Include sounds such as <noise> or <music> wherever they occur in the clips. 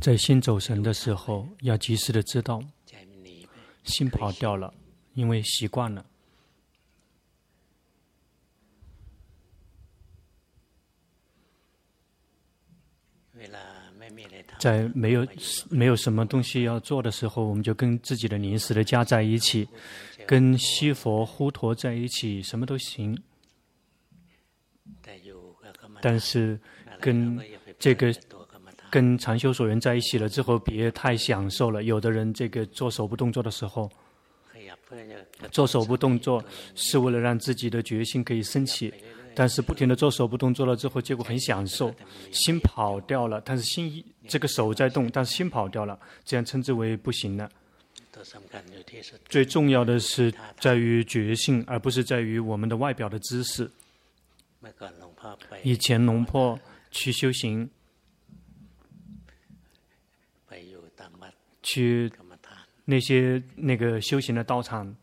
在心走神的时候，要及时的知道，心跑掉了，因为习惯了。在没有没有什么东西要做的时候，我们就跟自己的临时的家在一起，跟西佛呼陀在一起，什么都行。但是跟这个跟禅修所缘在一起了之后，别太享受了。有的人这个做手部动作的时候，做手部动作是为了让自己的决心可以升起。但是不停的做手部动作了之后，结果很享受，心跑掉了。但是心这个手在动，但是心跑掉了，这样称之为不行了。最重要的是在于觉性，而不是在于我们的外表的姿势。以前龙婆去修行，去那些那个修行的道场。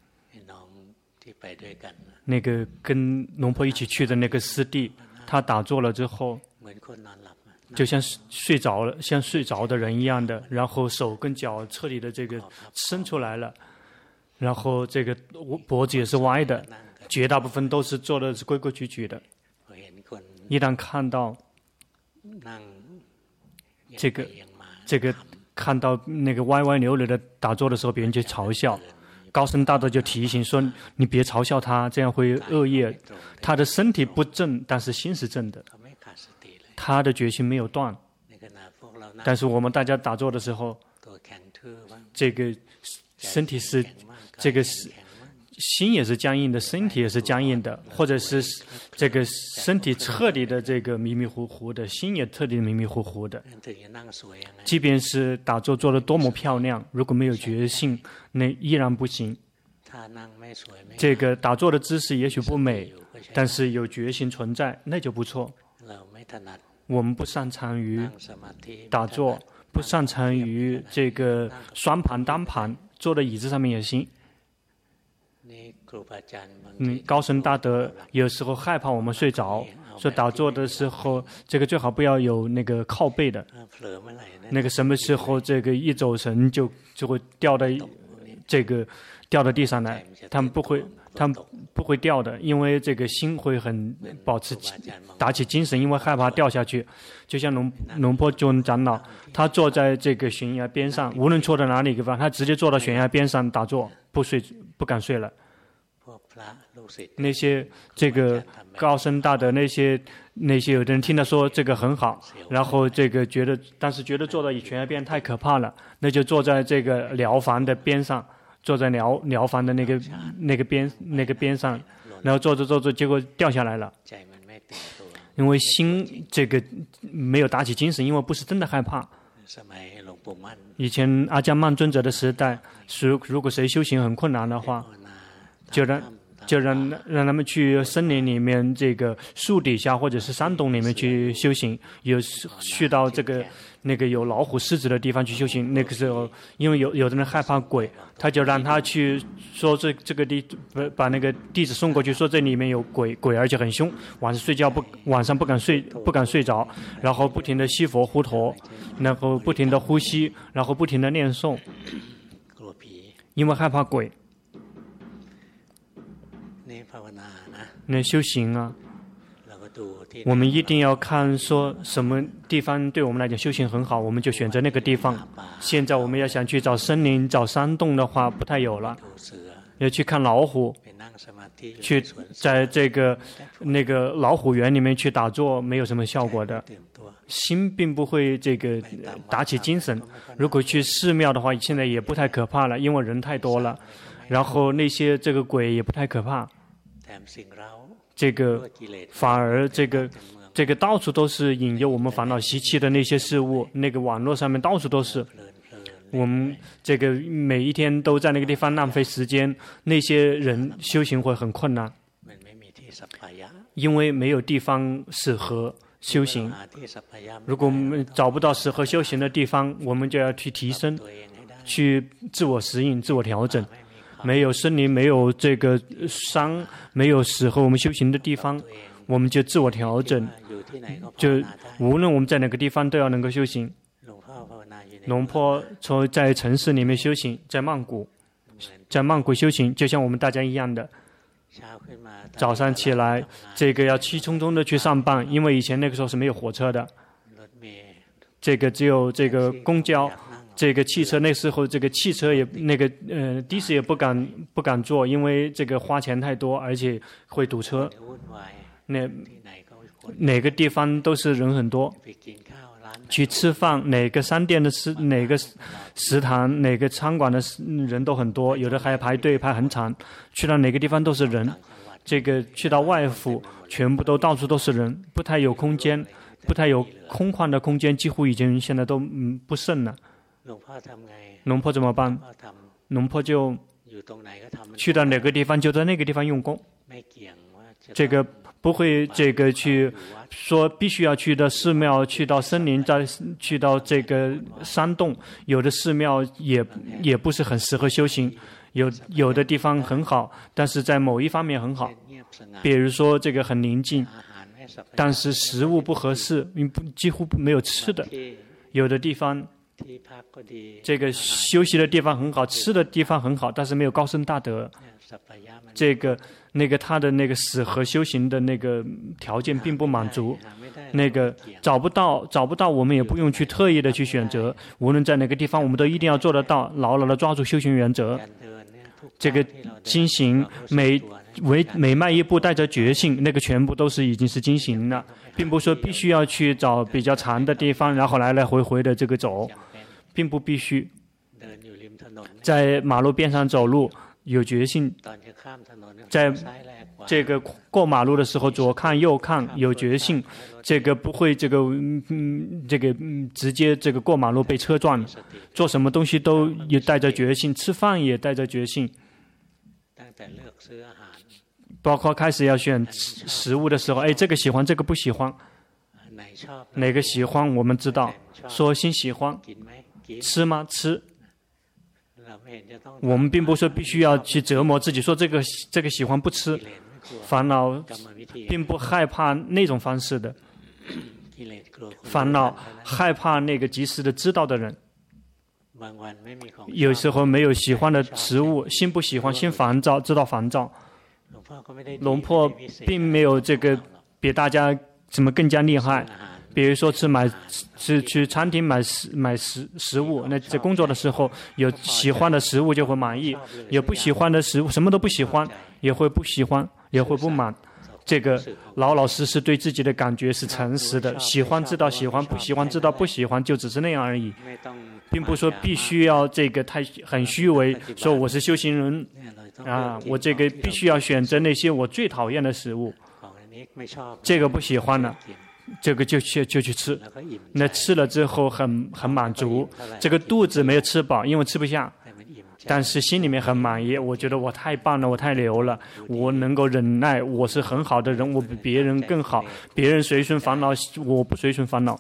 那个跟龙婆一起去的那个师弟，他打坐了之后，就像睡着了，像睡着的人一样的，然后手跟脚彻底的这个伸出来了，然后这个脖子也是歪的，绝大部分都是坐的是规规矩矩的。一旦看到这个这个看到那个歪歪扭扭的打坐的时候，别人就嘲笑。高僧大德就提醒说：“你别嘲笑他，这样会恶业。他的身体不正，但是心是正的。他的决心没有断。但是我们大家打坐的时候，这个身体是这个是。”心也是僵硬的，身体也是僵硬的，或者是这个身体彻底的这个迷迷糊糊的，心也彻底迷迷糊糊的。即便是打坐做的多么漂亮，如果没有决心，那依然不行。这个打坐的姿势也许不美，但是有决心存在，那就不错。我们不擅长于打坐，不擅长于这个双盘单盘，坐在椅子上面也行。嗯，高僧大德有时候害怕我们睡着，所以打坐的时候，这个最好不要有那个靠背的。那个什么时候这个一走神就就会掉到这个掉到地上来，他们不会，他们不会掉的，因为这个心会很保持打起精神，因为害怕掉下去。就像龙龙坡尊长老，他坐在这个悬崖边上，无论坐在哪里地方，他直接坐到悬崖边上打坐，不睡不敢睡了。那些这个高深大德，那些那些有的人听他说这个很好，然后这个觉得，但是觉得坐在悬崖边太可怕了，那就坐在这个疗房的边上，坐在疗疗房的那个那个边那个边上，然后坐着坐着，结果掉下来了，因为心这个没有打起精神，因为不是真的害怕。以前阿姜曼尊者的时代，如如果谁修行很困难的话，就让。就让让他们去森林里面，这个树底下或者是山洞里面去修行，有去到这个那个有老虎、狮子的地方去修行。那个时候，因为有有的人害怕鬼，他就让他去说这这个地把把那个弟子送过去，说这里面有鬼，鬼而且很凶，晚上睡觉不晚上不敢睡不敢睡着，然后不停的吸佛呼陀，然后不停的呼吸，然后不停的念诵，因为害怕鬼。那修行啊，我们一定要看说什么地方对我们来讲修行很好，我们就选择那个地方。现在我们要想去找森林、找山洞的话，不太有了。要去看老虎，去在这个那个老虎园里面去打坐，没有什么效果的。心并不会这个打起精神。如果去寺庙的话，现在也不太可怕了，因为人太多了。然后那些这个鬼也不太可怕。这个反而这个这个到处都是引诱我们烦恼习气的那些事物，那个网络上面到处都是。我们这个每一天都在那个地方浪费时间，那些人修行会很困难，因为没有地方适合修行。如果我们找不到适合修行的地方，我们就要去提升，去自我适应、自我调整。没有森林，没有这个山，没有适合我们修行的地方，我们就自我调整，就无论我们在哪个地方都要能够修行。龙坡从在城市里面修行，在曼谷，在曼谷修行，就像我们大家一样的。早上起来，这个要气冲冲的去上班，因为以前那个时候是没有火车的，这个只有这个公交，这个汽车那时候这个汽车也那个呃的士也不敢不敢坐，因为这个花钱太多，而且会堵车。那哪个地方都是人很多。去吃饭，哪个商店的食，哪个食堂，哪个餐馆的人都很多，有的还要排队排很长。去到哪个地方都是人，这个去到外府，全部都到处都是人，不太有空间，不太有空旷的空间，几乎已经现在都嗯不剩了。龙婆怎么办？龙婆就去到哪个地方就在那个地方用功，这个。不会这个去说必须要去到寺庙，去到森林，再去到这个山洞。有的寺庙也也不是很适合修行，有有的地方很好，但是在某一方面很好。比如说这个很宁静，但是食物不合适，几乎没有吃的。有的地方，这个休息的地方很好，吃的地方很好，但是没有高僧大德。这个。那个他的那个死和修行的那个条件并不满足，那个找不到找不到，我们也不用去特意的去选择，无论在哪个地方，我们都一定要做得到，牢牢的抓住修行原则。这个经行每每每迈一步带着决心，那个全部都是已经是经行了，并不说必须要去找比较长的地方，然后来来回回的这个走，并不必须。在马路边上走路。有决心，在这个过马路的时候左看右看，有决心，这个不会这个嗯这个嗯直接这个过马路被车撞，做什么东西都也带着决心，吃饭也带着决心，包括开始要选食物的时候，哎，这个喜欢，这个不喜欢，哪个喜欢我们知道，说先喜欢，吃吗？吃。我们并不是说必须要去折磨自己，说这个这个喜欢不吃，烦恼并不害怕那种方式的，烦恼害怕那个及时的知道的人。有时候没有喜欢的食物，心不喜欢，心烦躁，知道烦躁。龙婆并没有这个比大家怎么更加厉害。比如说，是买，是去餐厅买食买食食物。那在工作的时候，有喜欢的食物就会满意；有不喜欢的食物，什么都不喜欢，也会不喜欢，也会不满。这个老老实实对自己的感觉是诚实的。喜欢知道喜欢，不喜欢知道不喜欢，就只是那样而已，并不说必须要这个太很虚伪，说我是修行人啊，我这个必须要选择那些我最讨厌的食物，这个不喜欢了。这个就去就去吃，那吃了之后很很满足，这个肚子没有吃饱，因为吃不下。但是心里面很满意，我觉得我太棒了，我太牛了，我能够忍耐，我是很好的人，我比别人更好，别人随顺烦恼，我不随顺烦恼。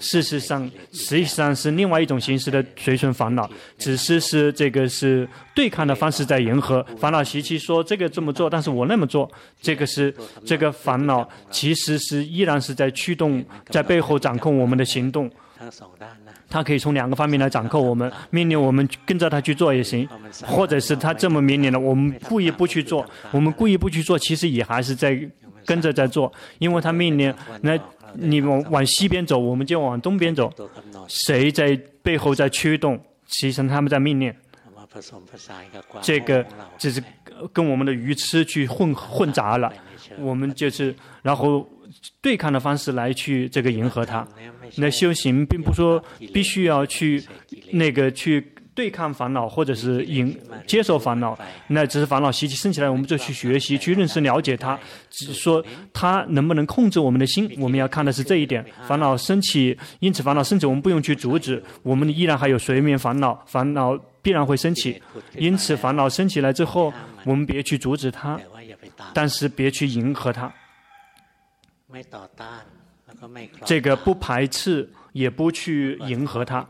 事实上，实际上是另外一种形式的随顺烦恼，只是是这个是对抗的方式在迎合。烦恼习气，说这个这么做，但是我那么做，这个是这个烦恼其实是依然是在驱动，在背后掌控我们的行动。他可以从两个方面来掌控我们，命令我们跟着他去做也行，或者是他这么命令了，我们故意不去做，我们故意不去做，其实也还是在跟着在做，因为他命令，那你往往西边走，我们就往东边走，谁在背后在驱动？其实他们在命令，这个就是跟我们的鱼吃去混混杂了，我们就是然后。对抗的方式来去这个迎合他那修行并不说必须要去那个去对抗烦恼，或者是迎接受烦恼，那只是烦恼习气升起来，我们就去学习去认识了解它。只是说它能不能控制我们的心，我们要看的是这一点。烦恼升起，因此烦恼升起，我们不用去阻止，我们依然还有随眠烦恼，烦恼必然会升起。因此烦恼升起来之后，我们别去阻止它，但是别去迎合它。这个不排斥，也不去迎合他。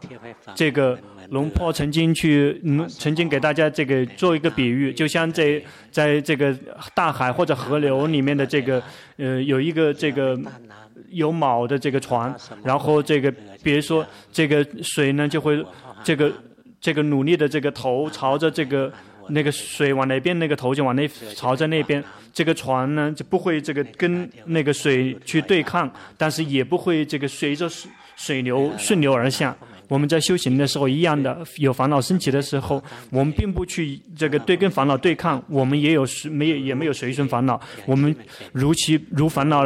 这个龙婆曾经去，嗯，曾经给大家这个做一个比喻，就像在在这个大海或者河流里面的这个，呃，有一个这个有锚的这个船，然后这个比如说这个水呢就会这个这个努力的这个头朝着这个。那个水往哪边，那个头就往那朝着那边。这个船呢就不会这个跟那个水去对抗，但是也不会这个随着水水流顺流而下。我们在修行的时候一样的，有烦恼升起的时候，我们并不去这个对跟烦恼对抗，我们也有没有也没有随顺烦恼，我们如其如烦恼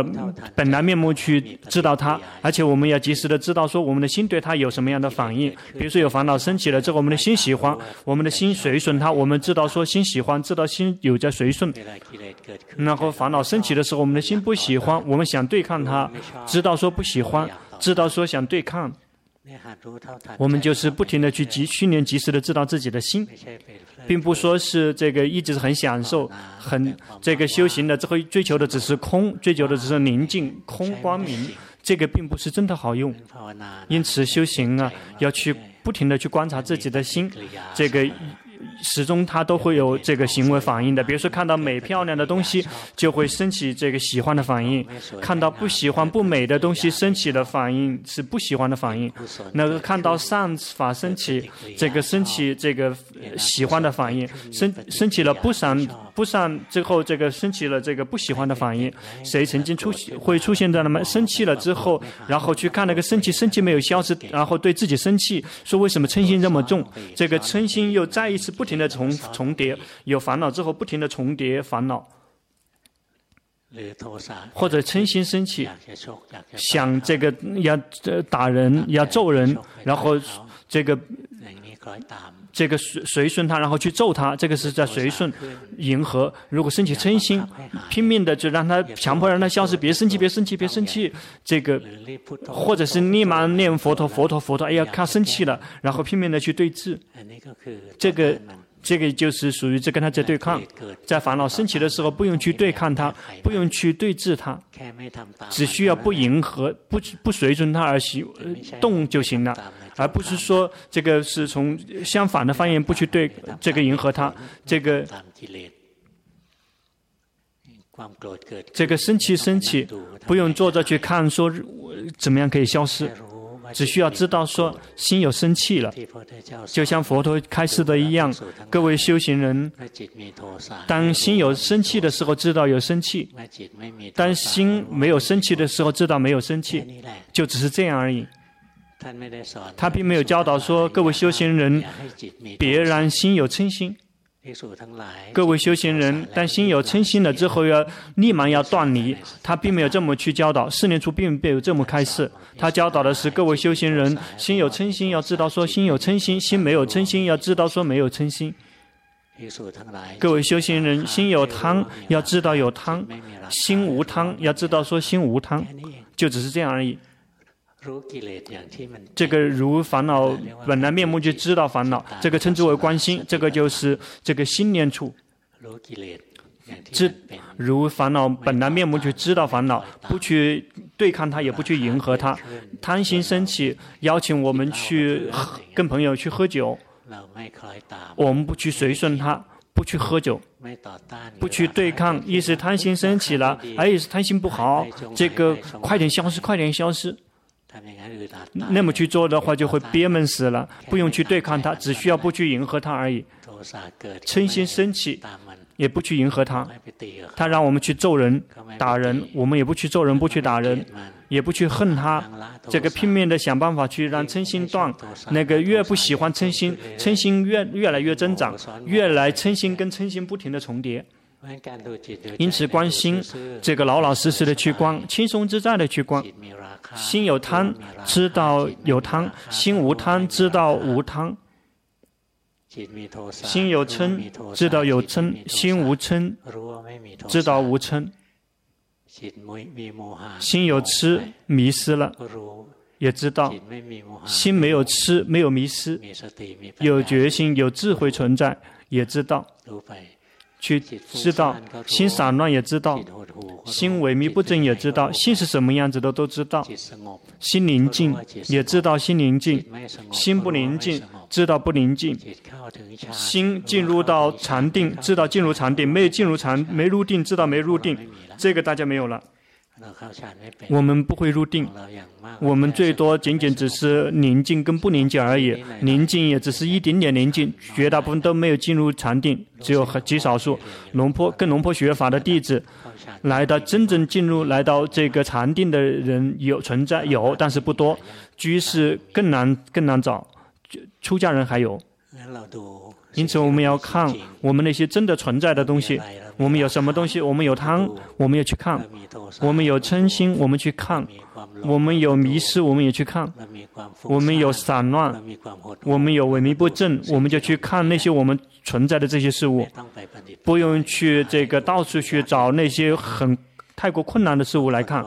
本来面目去知道它，而且我们要及时的知道说我们的心对它有什么样的反应。比如说有烦恼升起了之后，我们的心喜欢，我们的心随顺它，我们知道说心喜欢，知道心有在随顺。然后烦恼升起的时候，我们的心不喜欢，我们想对抗它，知道说不喜欢，知道说想对抗。我们就是不停的去及训练，及时的知道自己的心，并不说是这个一直很享受，很这个修行的最后追求的只是空，追求的只是宁静、空、光明，这个并不是真的好用。因此修行啊，要去不停的去观察自己的心，这个。始终他都会有这个行为反应的，比如说看到美漂亮的东西，就会升起这个喜欢的反应；看到不喜欢不美的东西，升起的反应是不喜欢的反应。那个看到善法升起，这个升起这个喜欢的反应，升升起了不善不善之后，这个升起了这个不喜欢的反应。谁曾经出会出现在那么生气了之后，然后去看那个生气，生气没有消失，然后对自己生气，说为什么嗔心这么重？这个嗔心又再一次。不停的重重叠，有烦恼之后不停的重叠烦恼，或者嗔心升起，想这个要打人，要揍人，然后这个这个随随顺他，然后去揍他，这个是在随顺迎合。如果升起嗔心，拼命的就让他强迫让他消失，别生气，别生气，别生气。这个或者是立马念佛陀，佛陀，佛陀，哎呀，他生气了，然后拼命的去对峙，这个。这个就是属于这跟他在对抗，在烦恼升起的时候，不用去对抗他，不用去对峙他，只需要不迎合、不不随顺他而行动就行了，而不是说这个是从相反的方面不去对这个迎合他，这个这个生气生气，不用坐着去看说怎么样可以消失。只需要知道说心有生气了，就像佛陀开示的一样。各位修行人，当心有生气的时候，知道有生气；当心没有生气的时候，知道没有生气，就只是这样而已。他并没有教导说，各位修行人，别让心有嗔心。各位修行人，但心有嗔心了之后，要立马要断离。他并没有这么去教导，四年初并没有这么开示。他教导的是各位修行人，心有嗔心要知道说心有嗔心，心没有嗔心要知道说没有嗔心。各位修行人，心有贪要知道有贪，心无贪要知道说心无贪，就只是这样而已。这个如烦恼本来面目就知道烦恼，这个称之为观心，这个就是这个心念处。知如烦恼本来面目就知道烦恼，不去对抗它，也不去迎合它。贪心升起，邀请我们去跟朋友去喝酒，我们不去随顺他，不去喝酒，不去对抗，一是贪心升起了，而一时贪心不好，这个快点消失，快点消失。那么去做的话，就会憋闷死了。不用去对抗它，只需要不去迎合它而已。嗔心升起，也不去迎合它。他让我们去揍人、打人，我们也不去揍人、不去打人，也不去恨他。这个拼命的想办法去让嗔心断。那个越不喜欢嗔心，嗔心越越来越增长，越来嗔心跟嗔心不停的重叠。因此，关心这个老老实实的去观，轻松自在的去观。心有贪，知道有贪；心无贪，知道无贪；心有嗔，知道有嗔；心无嗔，知道无嗔；心有痴，迷失了，也知道；心没有痴，没有迷失，有决心、有智慧存在，也知道。去知道，心散乱也知道，心萎靡不振也知道，心是什么样子的都知道，心宁静也知道心宁静，心不宁静知道不宁静，心进入到禅定知道进入禅定，没有进入禅没入定知道没入定，这个大家没有了。我们不会入定，我们最多仅仅只是宁静跟不宁静而已，宁静也只是一点点宁静，绝大部分都没有进入禅定，只有很极少数。龙坡跟龙坡学法的弟子，来到真正进入来到这个禅定的人有存在有，但是不多，居士更难更难找，出家人还有，因此我们要看我们那些真的存在的东西。我们有什么东西？我们有贪，我们也去看；我们有嗔心，我们去看；我们有迷失，我们也去看；我们有散乱，我们有萎靡不振，我们就去看那些我们存在的这些事物。不用去这个到处去找那些很太过困难的事物来看。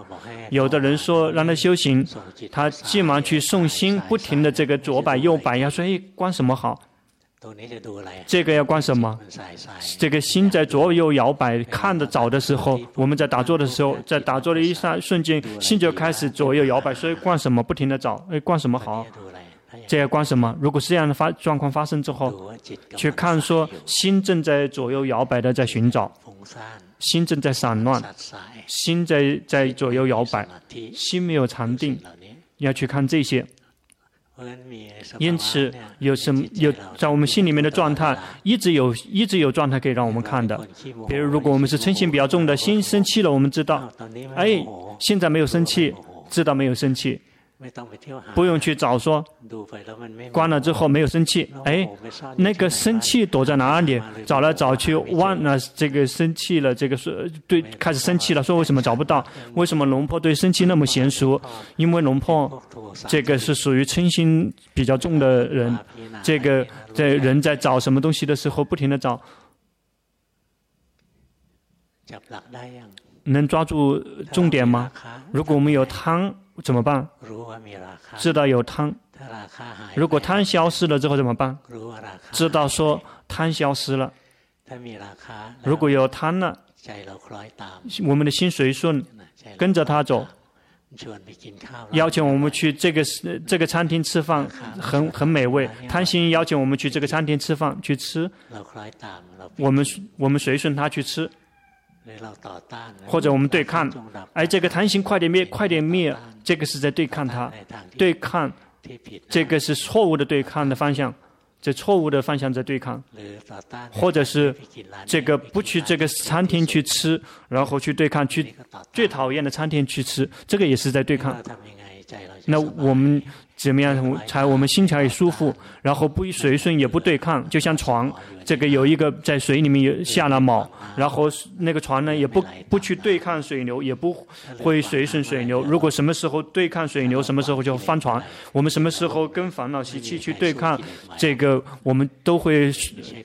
有的人说让他修行，他急忙去送心，不停的这个左摆右摆，要说哎，观什么好？这个要观什么？这个心在左右摇摆，看得早的时候，我们在打坐的时候，在打坐的一刹瞬间，心就开始左右摇摆。所以观什么？不停的找，哎，观什么好？这要观什么？如果是这样的发状况发生之后，去看说心正在左右摇摆的在寻找，心正在散乱，心在在左右摇摆，心没有禅定，要去看这些。因此，有什么有在我们心里面的状态，一直有一直有状态可以让我们看的。比如，如果我们是嗔心比较重的，心生气了，我们知道，哎，现在没有生气，知道没有生气。不用去找说，关了之后没有生气，哎，那个生气躲在哪里？找来找去忘了这个生气了，这个是对开始生气了。说为什么找不到？为什么龙婆对生气那么娴熟？因为龙婆这个是属于嗔心比较重的人，这个在人在找什么东西的时候不停的找，能抓住重点吗？如果我们有贪。怎么办？知道有贪，如果贪消失了之后怎么办？知道说贪消失了。如果有贪了，我们的心随顺，跟着他走，邀请我们去这个这个餐厅吃饭，很很美味。贪心邀请我们去这个餐厅吃饭，去吃，我们我们随顺他去吃。或者我们对抗，哎，这个贪心快点灭，快点灭，这个是在对抗它，对抗，这个是错误的对抗的方向，这错误的方向在对抗，或者是这个不去这个餐厅去吃，然后去对抗去最讨厌的餐厅去吃，这个也是在对抗。那我们怎么样才我们心才舒服？然后不随顺也不对抗，就像船，这个有一个在水里面有下了锚，然后那个船呢也不不去对抗水流，也不会随顺水流。如果什么时候对抗水流，什么时候就翻船。我们什么时候跟烦恼习气去对抗，这个我们都会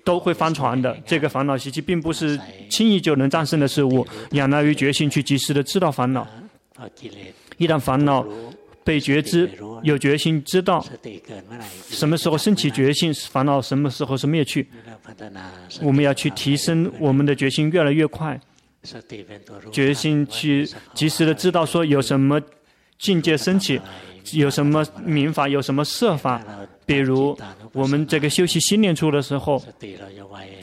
都会翻船的。这个烦恼习气并不是轻易就能战胜的事物，仰赖于决心去及时的知道烦恼。一旦烦恼。被觉知，有决心知道什么时候升起决心，烦恼什么时候是灭去。我们要去提升我们的决心，越来越快。决心去及时的知道说有什么境界升起。有什么民法，有什么设法？比如我们这个休息心念处的时候，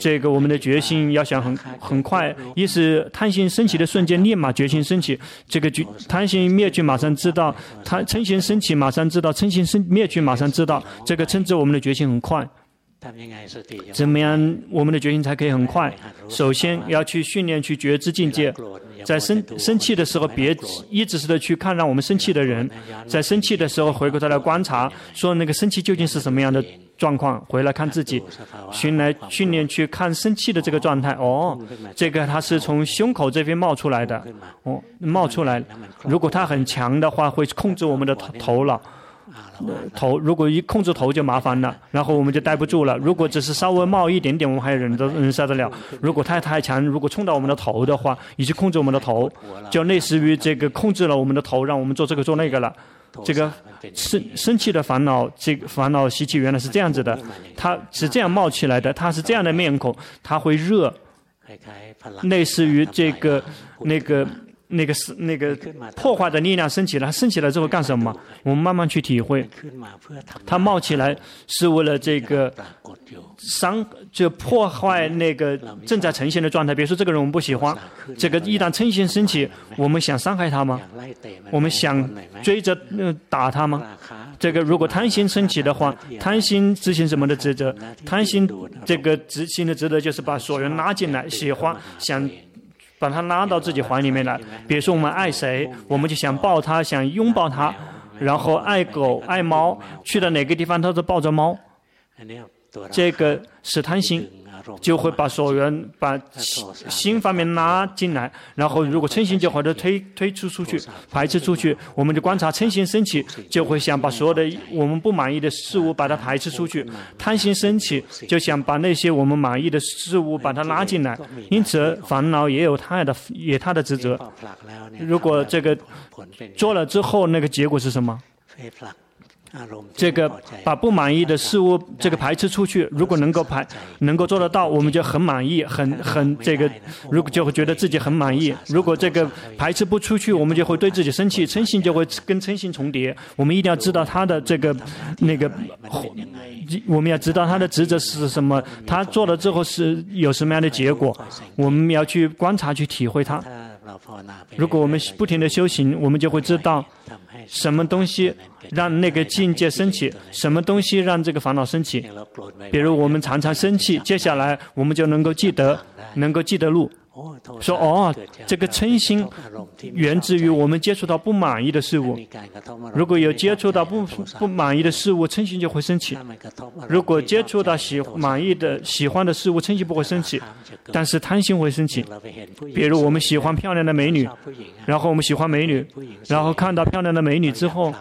这个我们的决心要想很很快，一是贪心升起的瞬间，立马决心升起。这个决贪心灭去，马上知道；贪嗔心升起，马上知道；嗔心升灭去，马上知道。这个称之我们的决心很快。怎么样，我们的决心才可以很快？首先要去训练去觉知境界，在生生气的时候，别一直是的去看让我们生气的人，在生气的时候回过头来观察，说那个生气究竟是什么样的状况？回来看自己，训来训练去看生气的这个状态。哦，这个它是从胸口这边冒出来的，哦，冒出来。如果它很强的话，会控制我们的头头脑。头如果一控制头就麻烦了，然后我们就待不住了。如果只是稍微冒一点点，我们还忍得忍受得了。如果太太强，如果冲到我们的头的话，以及控制我们的头，就类似于这个控制了我们的头，让我们做这个做那个了。这个生生气的烦恼，这个烦恼习气原来是这样子的，它是这样冒起来的，它是这样的面孔，它会热，类似于这个那个。那个是那个破坏的力量升起来，升起来之后干什么？我们慢慢去体会。它冒起来是为了这个伤，就破坏那个正在呈现的状态。比如说这个人我们不喜欢，这个一旦嗔心升起，我们想伤害他吗？我们想追着打他吗？这个如果贪心升起的话，贪心执行什么的职责？贪心这个执行的职责就是把所有人拉进来，喜欢想。把他拉到自己怀里面来。比如说，我们爱谁，我们就想抱他，想拥抱他。然后爱狗、爱猫，去到哪个地方，他都抱着猫。这个是贪心。就会把所有人把心方面拉进来，然后如果嗔心就或者推推出出去，排斥出去。我们就观察嗔心升起，就会想把所有的我们不满意的事物把它排斥出去；贪心升起，就想把那些我们满意的事物把它拉进来。因此，烦恼也有它的也它的职责。如果这个做了之后，那个结果是什么？这个把不满意的事物这个排斥出去，如果能够排能够做得到，我们就很满意，很很这个，如果就会觉得自己很满意。如果这个排斥不出去，我们就会对自己生气，嗔心就会跟嗔心重叠。我们一定要知道他的这个那个，我们要知道他的职责是什么，他做了之后是有什么样的结果，我们要去观察去体会它。如果我们不停的修行，我们就会知道什么东西让那个境界升起，什么东西让这个烦恼升起。比如我们常常生气，接下来我们就能够记得，能够记得路。说哦，这个嗔心源自于我们接触到不满意的事物。如果有接触到不不满意的事物，嗔心就会升起；如果接触到喜满意的、喜欢的事物，嗔心不会升起，但是贪心会升起。比如我们喜欢漂亮的美女，然后我们喜欢美女，然后看到漂亮的美女之后，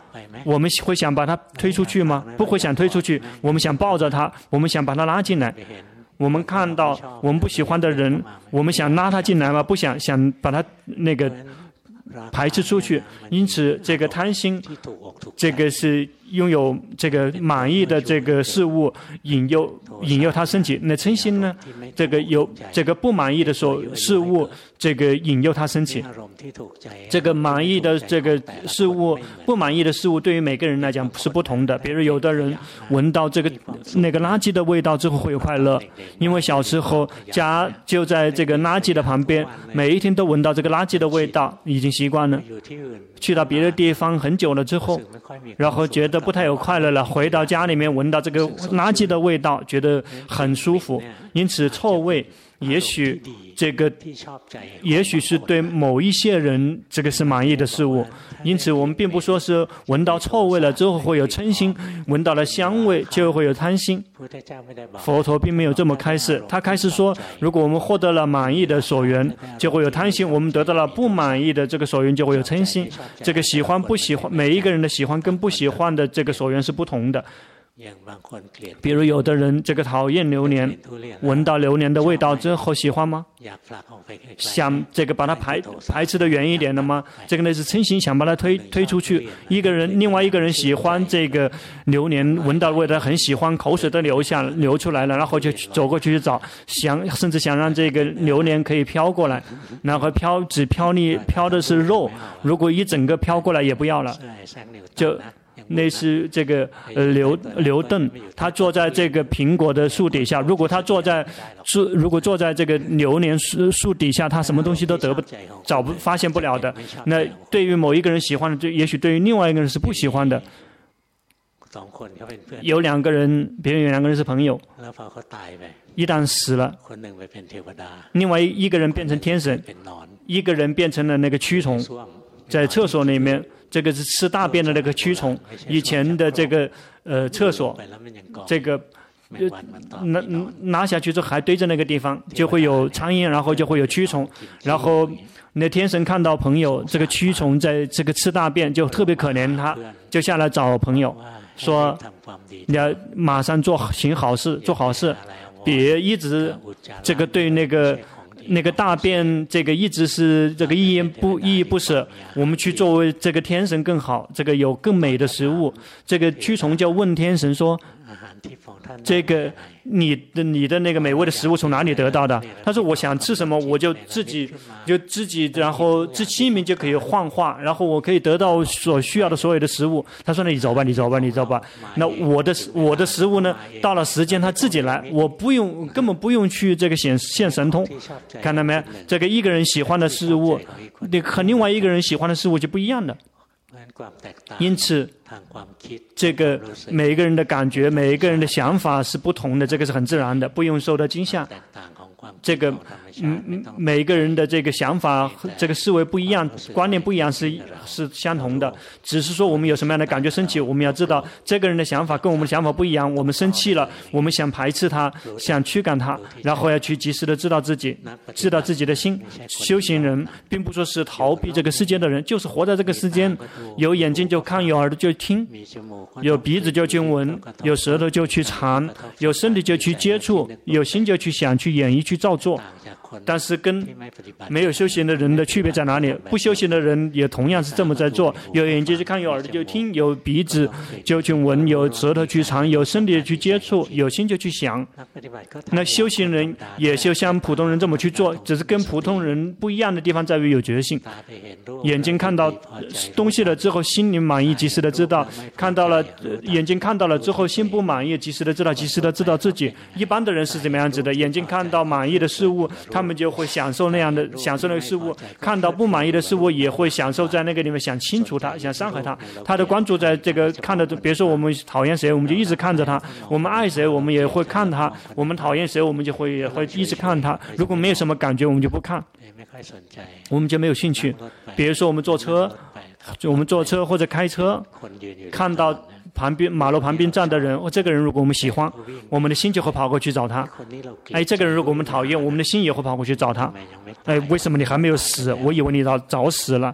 我们会想把她推出去吗？不会想推出去，我们想抱着她，我们想把她拉进来。我们看到我们不喜欢的人，我们想拉他进来吗？不想，想把他那个排斥出去。因此，这个贪心，这个是。拥有这个满意的这个事物，引诱引诱他升起。那嗔心呢？这个有这个不满意的所事物，这个引诱他升起。这个满意的这个事物，不满意的事物，对于每个人来讲是不同的。比如有的人闻到这个那个垃圾的味道之后会有快乐，因为小时候家就在这个垃圾的旁边，每一天都闻到这个垃圾的味道，已经习惯了。去到别的地方很久了之后，然后觉得不太有快乐了。回到家里面闻到这个垃圾的味道，觉得很舒服。因此，臭味。也许这个，也许是对某一些人这个是满意的事物，因此我们并不说是闻到臭味了之后会有嗔心，闻到了香味就会有贪心。佛陀并没有这么开示，他开示说，如果我们获得了满意的所缘，就会有贪心；我们得到了不满意的这个所缘，就会有嗔心。这个喜欢不喜欢，每一个人的喜欢跟不喜欢的这个所缘是不同的。比如有的人这个讨厌榴莲，闻到榴莲的味道之后喜欢吗？想这个把它排排斥的远一点的吗？这个呢是嗔心，想把它推推出去。一个人，另外一个人喜欢这个榴莲，闻到味道很喜欢，口水都流下流出来了，然后就走过去去找，想甚至想让这个榴莲可以飘过来，然后飘只飘你飘的是肉，如果一整个飘过来也不要了，就。那是这个呃刘刘邓，他坐在这个苹果的树底下。如果他坐在树，如果坐在这个榴莲树树底下，他什么东西都得不找不发现不了的。那对于某一个人喜欢的，就也许对于另外一个人是不喜欢的。有两个人，别人有两个人是朋友，一旦死了，另外一个人变成天神，一个人变成了那个蛆虫，在厕所里面。这个是吃大便的那个蛆虫，以前的这个呃厕所，这个拿拿下去之后还堆在那个地方，就会有苍蝇，然后就会有蛆虫，然后那天神看到朋友这个蛆虫在这个吃大便，就特别可怜他，就下来找朋友，说你要马上做行好事，做好事，别一直这个对那个。那个大便，这个一直是这个依依不依依不舍。我们去作为这个天神更好，这个有更美的食物。这个蛆虫就问天神说：“这个你的你的那个美味的食物从哪里得到的？他说我想吃什么，我就自己就自己，然后自清明就可以幻化，然后我可以得到所需要的所有的食物。他说那你走吧，你走吧，你走吧。那我的我的食物呢？到了时间他自己来，我不用根本不用去这个显现神通。看到没？这个一个人喜欢的事物，你和另外一个人喜欢的事物就不一样的。因此，这个每一个人的感觉，每一个人的想法是不同的，这个是很自然的，不用受到惊吓。这个嗯嗯，每个人的这个想法、这个思维不一样，观念不一样是是相同的。只是说我们有什么样的感觉升起，我们要知道这个人的想法跟我们的想法不一样。我们生气了，我们想排斥他，想驱赶他，然后要去及时的知道自己，知道自己的心。修行人并不说是逃避这个世间的人，就是活在这个世间，有眼睛就看，有耳朵就听，有鼻子就去闻，有舌头就去尝，有身体就去接触，有心就去想，去演绎，去造作。但是跟没有修行的人的区别在哪里？不修行的人也同样是这么在做，有眼睛去看，有耳朵就听，有鼻子就去闻，有舌头去尝，有身体去接触，有心就去想。那修行人也就像普通人这么去做，只是跟普通人不一样的地方在于有觉性。眼睛看到东西了之后，心里满意，及时的知道；看到了眼睛看到了之后，心不满意，及时的知道，及时的知道自己。一般的人是怎么样子的？眼睛看到满意的事物，他们就会享受那样的享受那个事物；看到不满意的事物，也会享受在那个里面想清除它，想伤害它。他的关注在这个看的，比如说我们讨厌谁，我们就一直看着他；我们爱谁，我们也会看他；我们讨厌谁，我们就会也会一直看他。如果没有什么感觉，我们就不看，我们就没有兴趣。比如说我们坐车，就我们坐车或者开车，看到。旁边马路旁边站的人，哦，这个人如果我们喜欢，我们的心就会跑过去找他。哎，这个人如果我们讨厌，我们的心也会跑过去找他。哎，为什么你还没有死？我以为你早早死了。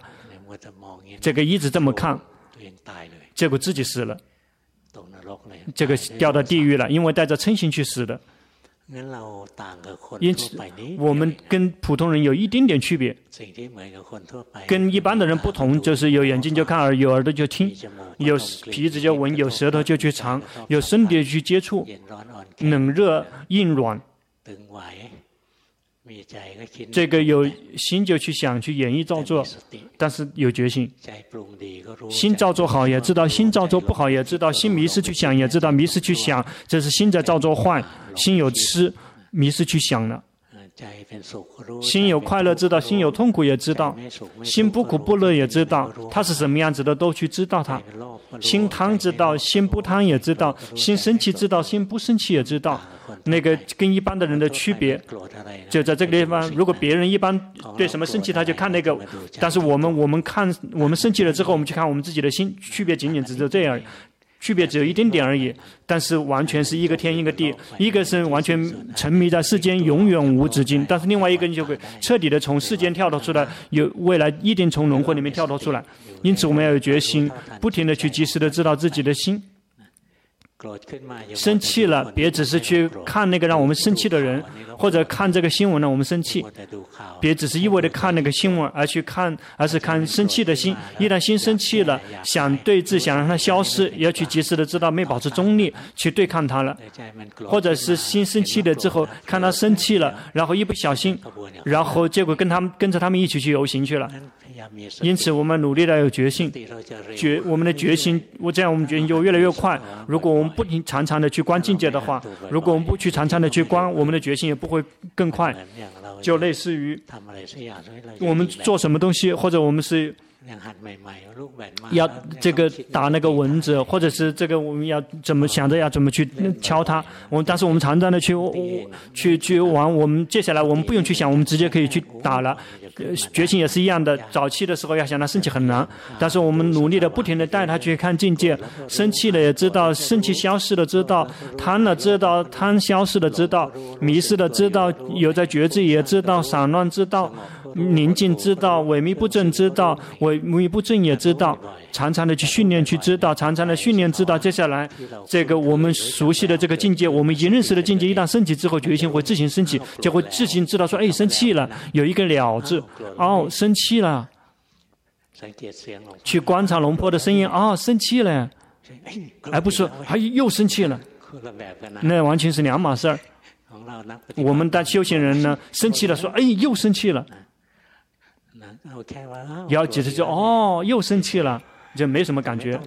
这个一直这么看，结果自己死了。这个掉到地狱了，因为带着嗔心去死的。因此，我们跟普通人有一丁点区别。跟一般的人不同，就是有眼睛就看，耳有耳朵就听，有鼻子就闻，有舌头就去尝，有身体去接触，冷热硬软。这个有心就去想去演绎造作，但是有决心。心造作好也知道，心造作不好也知道，心迷失去想也知道，迷失去想，这是心在造作坏。心有痴，迷失去想了。心有快乐知道，心有痛苦也知道，心不苦不乐也知道，它是什么样子的都去知道它。心贪知道，心不贪也知道，心生气知道，心不生气也知道。那个跟一般的人的区别，就在这个地方。如果别人一般对什么生气，他就看那个；但是我们，我们看我们生气了之后，我们去看我们自己的心，区别仅仅只是这样，区别只有一点点而已。但是完全是一个天一个地，一个是完全沉迷在世间，永远无止境；但是另外一个你就会彻底的从世间跳脱出来，有未来一定从轮回里面跳脱出来。因此，我们要有决心，不停的去及时的知道自己的心。生气了，别只是去看那个让我们生气的人，或者看这个新闻呢我们生气。别只是一味的看那个新闻，而去看，而是看生气的心。一旦心生气了，想对峙，想让它消失，也要去及时的知道，没保持中立，去对抗它了。或者是心生气了之后，看他生气了，然后一不小心，然后结果跟他们跟着他们一起去游行去了。因此，我们努力的有决心，决我们的决心，我这样我们决心就越来越快。如果我们不停常常的去观境界的话，如果我们不去常常的去观，我们的决心也不会更快。就类似于我们做什么东西，或者我们是。要这个打那个蚊子，或者是这个我们要怎么想着要怎么去敲它。我们但是我们常常的去去去玩，我们接下来我们不用去想，我们直接可以去打了。决心也是一样的，早期的时候要想他生气很难，但是我们努力的不停的带他去看境界，生气了也知道，生气消失了知道，贪了知道，贪消失了知道，迷失了知道，有在觉知也知道，散乱知道。宁静知道，萎靡不振知道，萎靡不振也知道，常常的去训练去知道，常常的训练知道。接下来，这个我们熟悉的这个境界，我们已经认识的境界，一旦升起之后，决心会自行升起，就会自行知道说，哎，生气了，有一个了字，哦，生气了，去观察龙婆的声音，哦，生气了，而不是还又生气了。那完全是两码事儿。我们的修行人呢，生气了，说：“哎，又生气了。”要几次就哦，又生气了，就没什么感觉。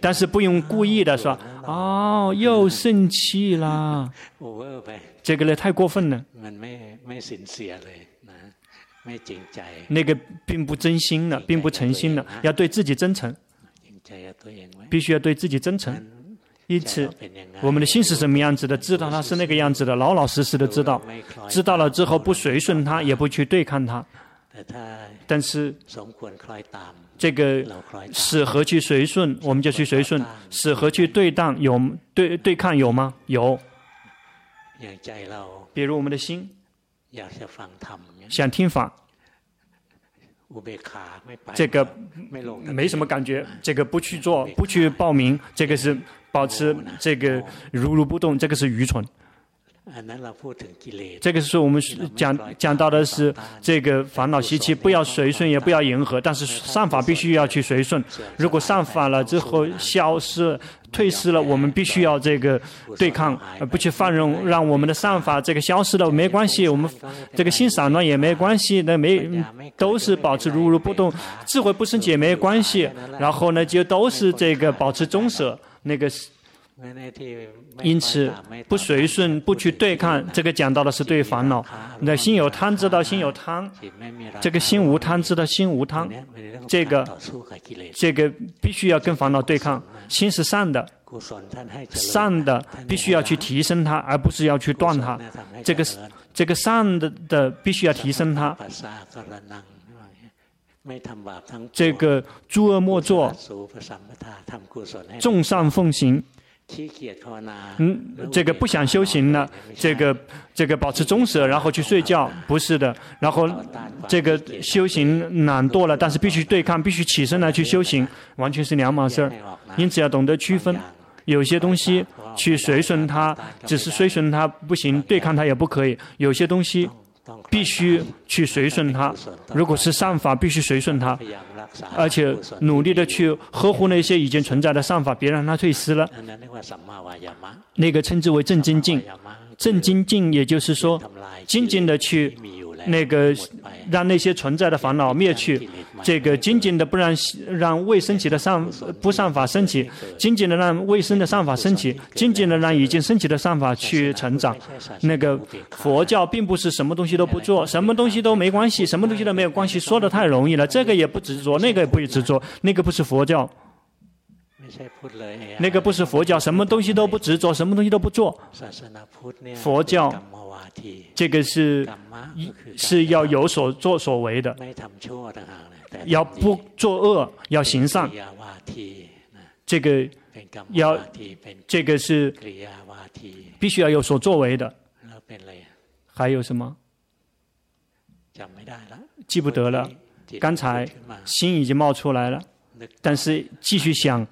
但是不用故意的说：“哦，又生气了。<laughs> ” <laughs> 这个呢，太过分了。那个并不真心的，并不诚心的，要对自己真诚。必须要对自己真诚。因此，我们的心是什么样子的，知道他是那个样子的，老老实实的知道。知道了之后，不随顺他，也不去对抗他。但是，这个适合去随顺，我们就去随顺；适合去对当，有对对抗有吗？有。比如我们的心。想听法，这个没什么感觉，这个不去做，不去报名，这个是。保持这个如如不动，这个是愚蠢。这个是我们讲讲到的是这个烦恼习气，不要随顺，也不要迎合，但是善法必须要去随顺。如果善法了之后消失、退失了，我们必须要这个对抗，不去放任，让我们的善法这个消失了没关系，我们这个心散乱也没关系，那没都是保持如如不动，智慧不升起也没关系。然后呢，就都是这个保持中舍。那个是，因此不随顺，不去对抗，这个讲到的是对烦恼。那心有贪，知道心有贪；这个心无贪，知道心无贪。这个这个必须要跟烦恼对抗。心是善的，善的必须要去提升它，而不是要去断它。这个这个善的的必须要提升它。这个诸恶莫作，众善奉行。嗯，这个不想修行了，这个这个保持中舍，然后去睡觉，不是的。然后这个修行懒惰了，但是必须对抗，必须起身来去修行，完全是两码事儿。因此要懂得区分，有些东西去随顺它，只是随顺它不行，对抗它也不可以。有些东西。必须去随顺他，如果是善法，必须随顺他，而且努力的去呵护那些已经存在的善法，别让它退失了。那个称之为正精进，正精进也就是说，静静的去。那个让那些存在的烦恼灭去，这个精进的不让让未升起的善不善法升起，精进的让未生的善法升起，精进的让已经升起的善法去成长。那个佛教并不是什么东西都不做，什么东西都没关系，什么东西都没有关系，说的太容易了。这个也不执着，那个也不执着，那个不是佛教。那个不是佛教，什么东西都不执着，什么东西都不做。佛教。这个是是要有所作所为的，要不作恶，要行善。这个要这个是必须要有所作为的。还有什么？记不得了。刚才心已经冒出来了，但是继续想，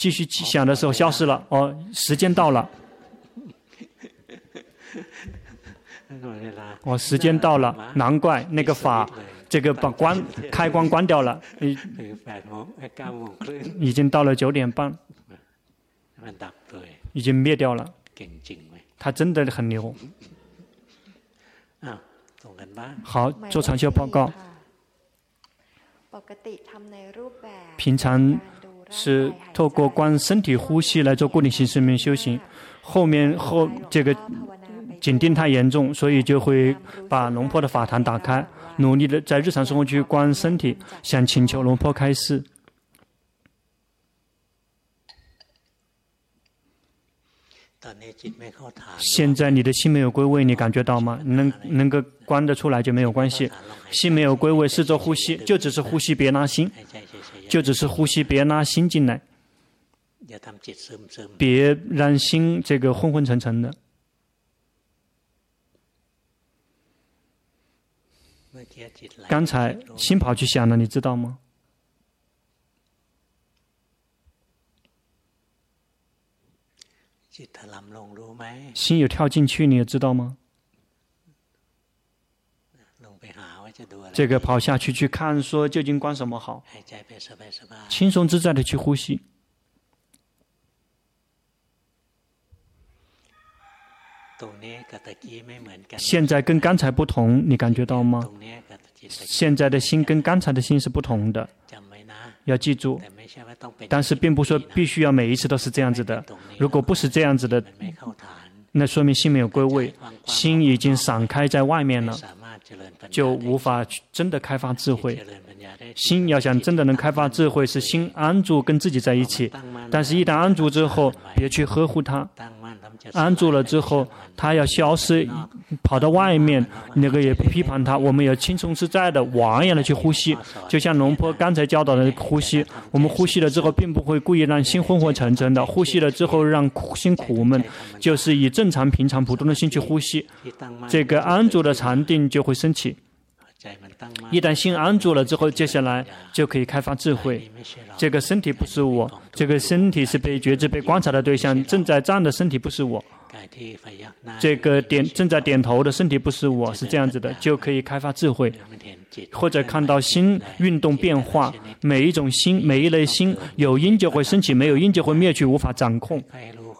继续想的时候消失了。哦，时间到了。哦、时间到了，难怪那个法，这个把关开关关掉了，已已经到了九点半，已经灭掉了。他真的很牛。好，做长修报告。平常是透过观身体呼吸来做固定型睡眠修行，后面后这个。紧盯太严重，所以就会把龙婆的法坛打开，努力的在日常生活去观身体，想请求龙婆开示。现在你的心没有归位，你感觉到吗？能能够关得出来就没有关系。心没有归位，试着呼吸，就只是呼吸，别拉心，就只是呼吸，别拉心进来，别让心这个昏昏沉沉的。刚才心跑去想了，你知道吗？心有跳进去，你也知道吗？这个跑下去去看，说究竟关什么好？轻松自在的去呼吸。现在跟刚才不同，你感觉到吗？现在的心跟刚才的心是不同的，要记住。但是并不说必须要每一次都是这样子的。如果不是这样子的，那说明心没有归位，心已经散开在外面了，就无法真的开发智慧。心要想真的能开发智慧，是心安住跟自己在一起。但是，一旦安住之后，别去呵护它。安住了之后，它要消失，跑到外面，那个也不批判它。我们要轻松自在的、玩一样的去呼吸，就像龙坡刚才教导的呼吸。我们呼吸了之后，并不会故意让心昏昏沉沉的。呼吸了之后，让心苦闷，就是以正常、平常、普通的心去呼吸。这个安住的禅定就会升起。一旦心安住了之后，接下来就可以开发智慧。这个身体不是我，这个身体是被觉知、被观察的对象。正在站的身体不是我，这个点正在点头的身体不是我，是这样子的，就可以开发智慧。或者看到心运动变化，每一种心、每一类心，有因就会升起，没有因就会灭去，无法掌控。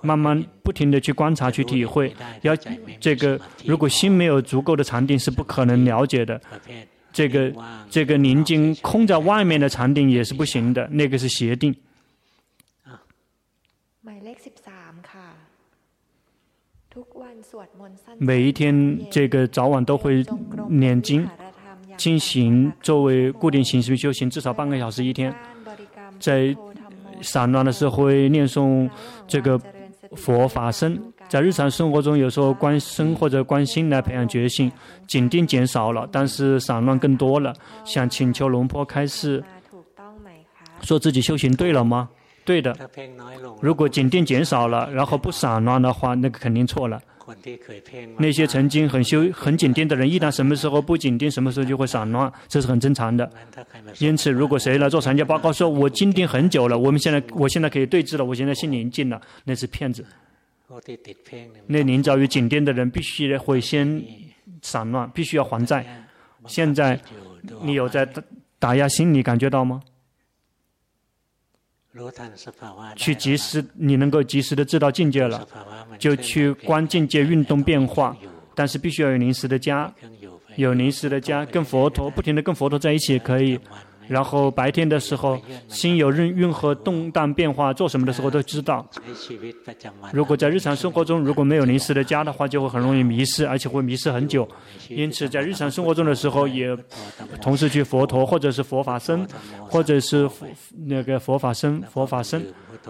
慢慢不停的去观察、去体会，要这个如果心没有足够的禅定，是不可能了解的。这个这个宁静空在外面的禅定也是不行的，那个是邪定。每一天这个早晚都会念经、进行作为固定形式修行，至少半个小时一天。在散乱的时候会念诵这个。佛法僧在日常生活中，有时候观身或者观心来培养觉性，紧盯减少了，但是散乱更多了。想请求龙坡开示，说自己修行对了吗？对的。如果紧盯减少了，然后不散乱的话，那个肯定错了。那些曾经很修很紧盯的人，一旦什么时候不紧盯，什么时候就会散乱，这是很正常的。因此，如果谁来做禅教报告，说我紧盯很久了，我们现在我现在可以对治了，我现在心宁静了，那是骗子。那临遭于紧盯的人，必须会先散乱，必须要还债。现在你有在打压心，你感觉到吗？去及时，你能够及时的知道境界了，就去观境界运动变化，但是必须要有临时的家，有临时的家，跟佛陀不停的跟佛陀在一起也可以。然后白天的时候，心有任任何动荡变化，做什么的时候都知道。如果在日常生活中如果没有临时的家的话，就会很容易迷失，而且会迷失很久。因此，在日常生活中的时候，也同时去佛陀，或者是佛法僧，或者是那个佛法僧、佛法僧。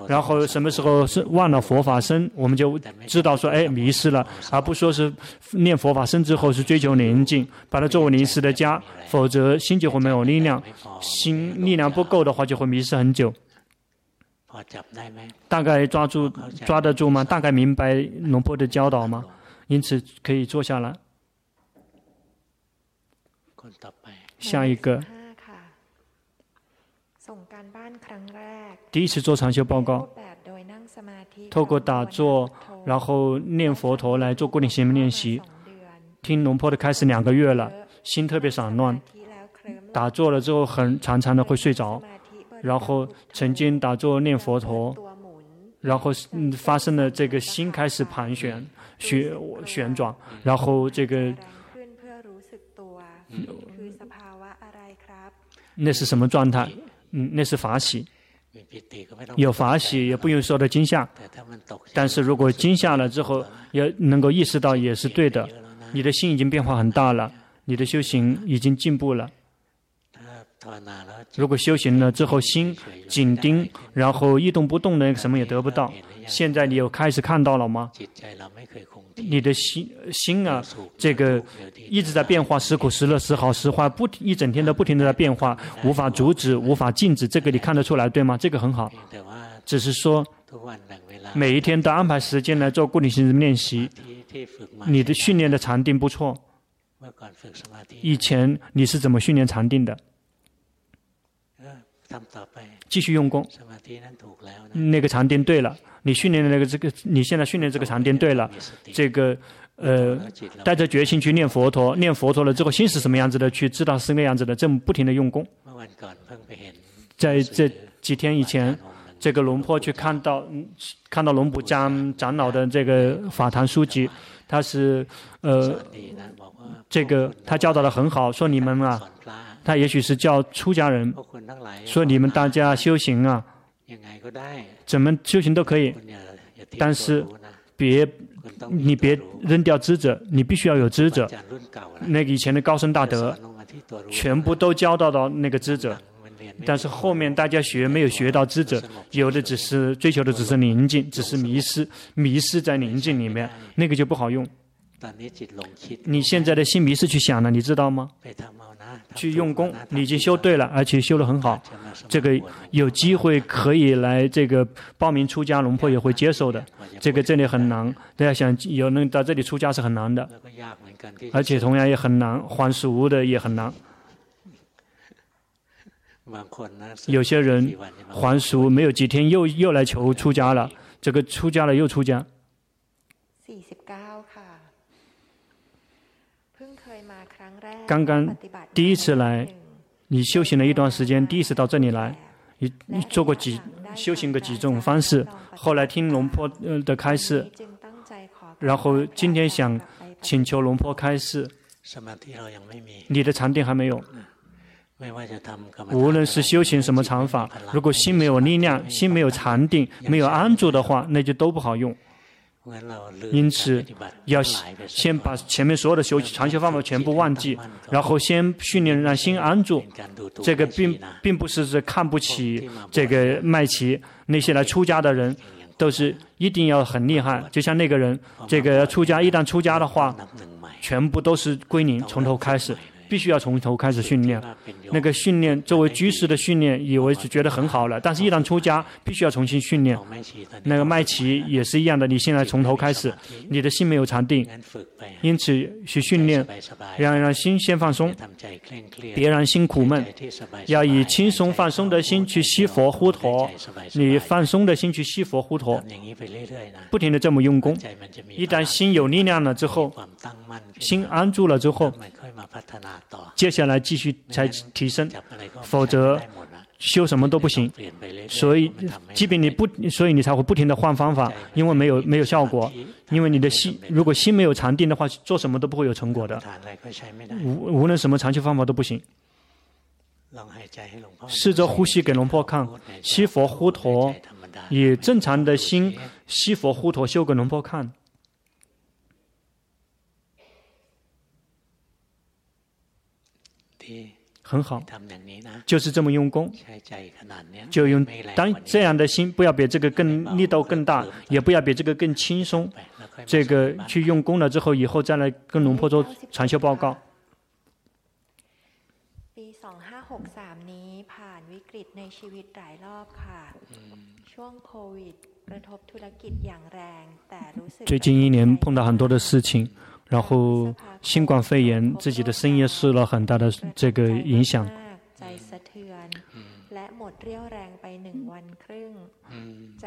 然后什么时候是忘了佛法身，我们就知道说，哎，迷失了，而不说是念佛法身之后是追求宁静，把它作为临时的家，否则心就会没有力量，心力量不够的话就会迷失很久。大概抓住抓得住吗？大概明白龙波的教导吗？因此可以坐下来。下一个。第一次做禅修报告，透过打坐，然后念佛陀来做固定心练习。听龙坡的开始两个月了，心特别散乱，打坐了之后很常常的会睡着，然后曾经打坐念佛陀，然后嗯发生了这个心开始盘旋、旋旋转，然后这个，那是什么状态？嗯，那是法喜。有法喜也不用受到惊吓，但是如果惊吓了之后，也能够意识到也是对的。你的心已经变化很大了，你的修行已经进步了。如果修行了之后心紧盯，然后一动不动的，什么也得不到。现在你有开始看到了吗？你的心心啊，这个一直在变化，时苦时乐，时好时坏，不一整天都不停的在变化，无法阻止，无法禁止，这个你看得出来对吗？这个很好，只是说每一天都安排时间来做固定性的练习，你的训练的禅定不错。以前你是怎么训练禅定的？继续用功，那个禅定对了。你训练的那个这个，你现在训练这个禅定对了，这个呃，带着决心去念佛陀，念佛陀了之后，心是什么样子的，去知道是那样子的，这么不停的用功。在这几天以前，这个龙坡去看到看到龙普江长老的这个法坛书籍，他是呃这个他教导的很好，说你们啊，他也许是叫出家人，说你们大家修行啊，怎么修行都可以，但是别。你别扔掉知者，你必须要有知者。那个以前的高僧大德，全部都教到到那个知者，但是后面大家学没有学到知者，有的只是追求的只是宁静，只是迷失，迷失在宁静里面，那个就不好用。你现在的心迷失去想了，你知道吗？去用功，你已经修对了，而且修得很好。这个有机会可以来这个报名出家，龙婆也会接受的。这个这里很难，大家想有能到这里出家是很难的，而且同样也很难，还俗的也很难。有些人还俗没有几天又又来求出家了，这个出家了又出家。刚刚第一次来，你修行了一段时间，第一次到这里来，你你做过几修行过几种方式，后来听龙坡呃的开示，然后今天想请求龙坡开示，你的禅定还没有，无论是修行什么禅法，如果心没有力量，心没有禅定，没有安住的话，那就都不好用。因此，要先把前面所有的修禅修方法全部忘记，然后先训练让心安住。这个并并不是是看不起这个麦琪那些来出家的人，都是一定要很厉害。就像那个人，这个出家一旦出家的话，全部都是归零，从头开始。必须要从头开始训练，那个训练作为居士的训练，以为是觉得很好了。但是，一旦出家，必须要重新训练。那个麦琪也是一样的，你现在从头开始，你的心没有禅定，因此去训练，让让心先放松，别让心苦闷，要以轻松放松的心去吸佛呼陀，你放松的心去吸佛呼陀，不停的这么用功。一旦心有力量了之后，心安住了之后。接下来继续才提升，否则修什么都不行。所以，即便你不，所以你才会不停的换方法，因为没有没有效果。因为你的心，如果心没有禅定的话，做什么都不会有成果的。无无论什么长期方法都不行。试着呼吸给龙婆看，吸佛呼陀，以正常的心吸佛呼陀修给龙婆看。很好，就是这么用功，就用当这样的心，不要比这个更力道更大，也不要比这个更轻松。这个去用功了之后，以后再来跟龙婆做传修报告。最近一年碰到很多的事情。然后新冠肺炎，自己的生意受了很大的这个影响。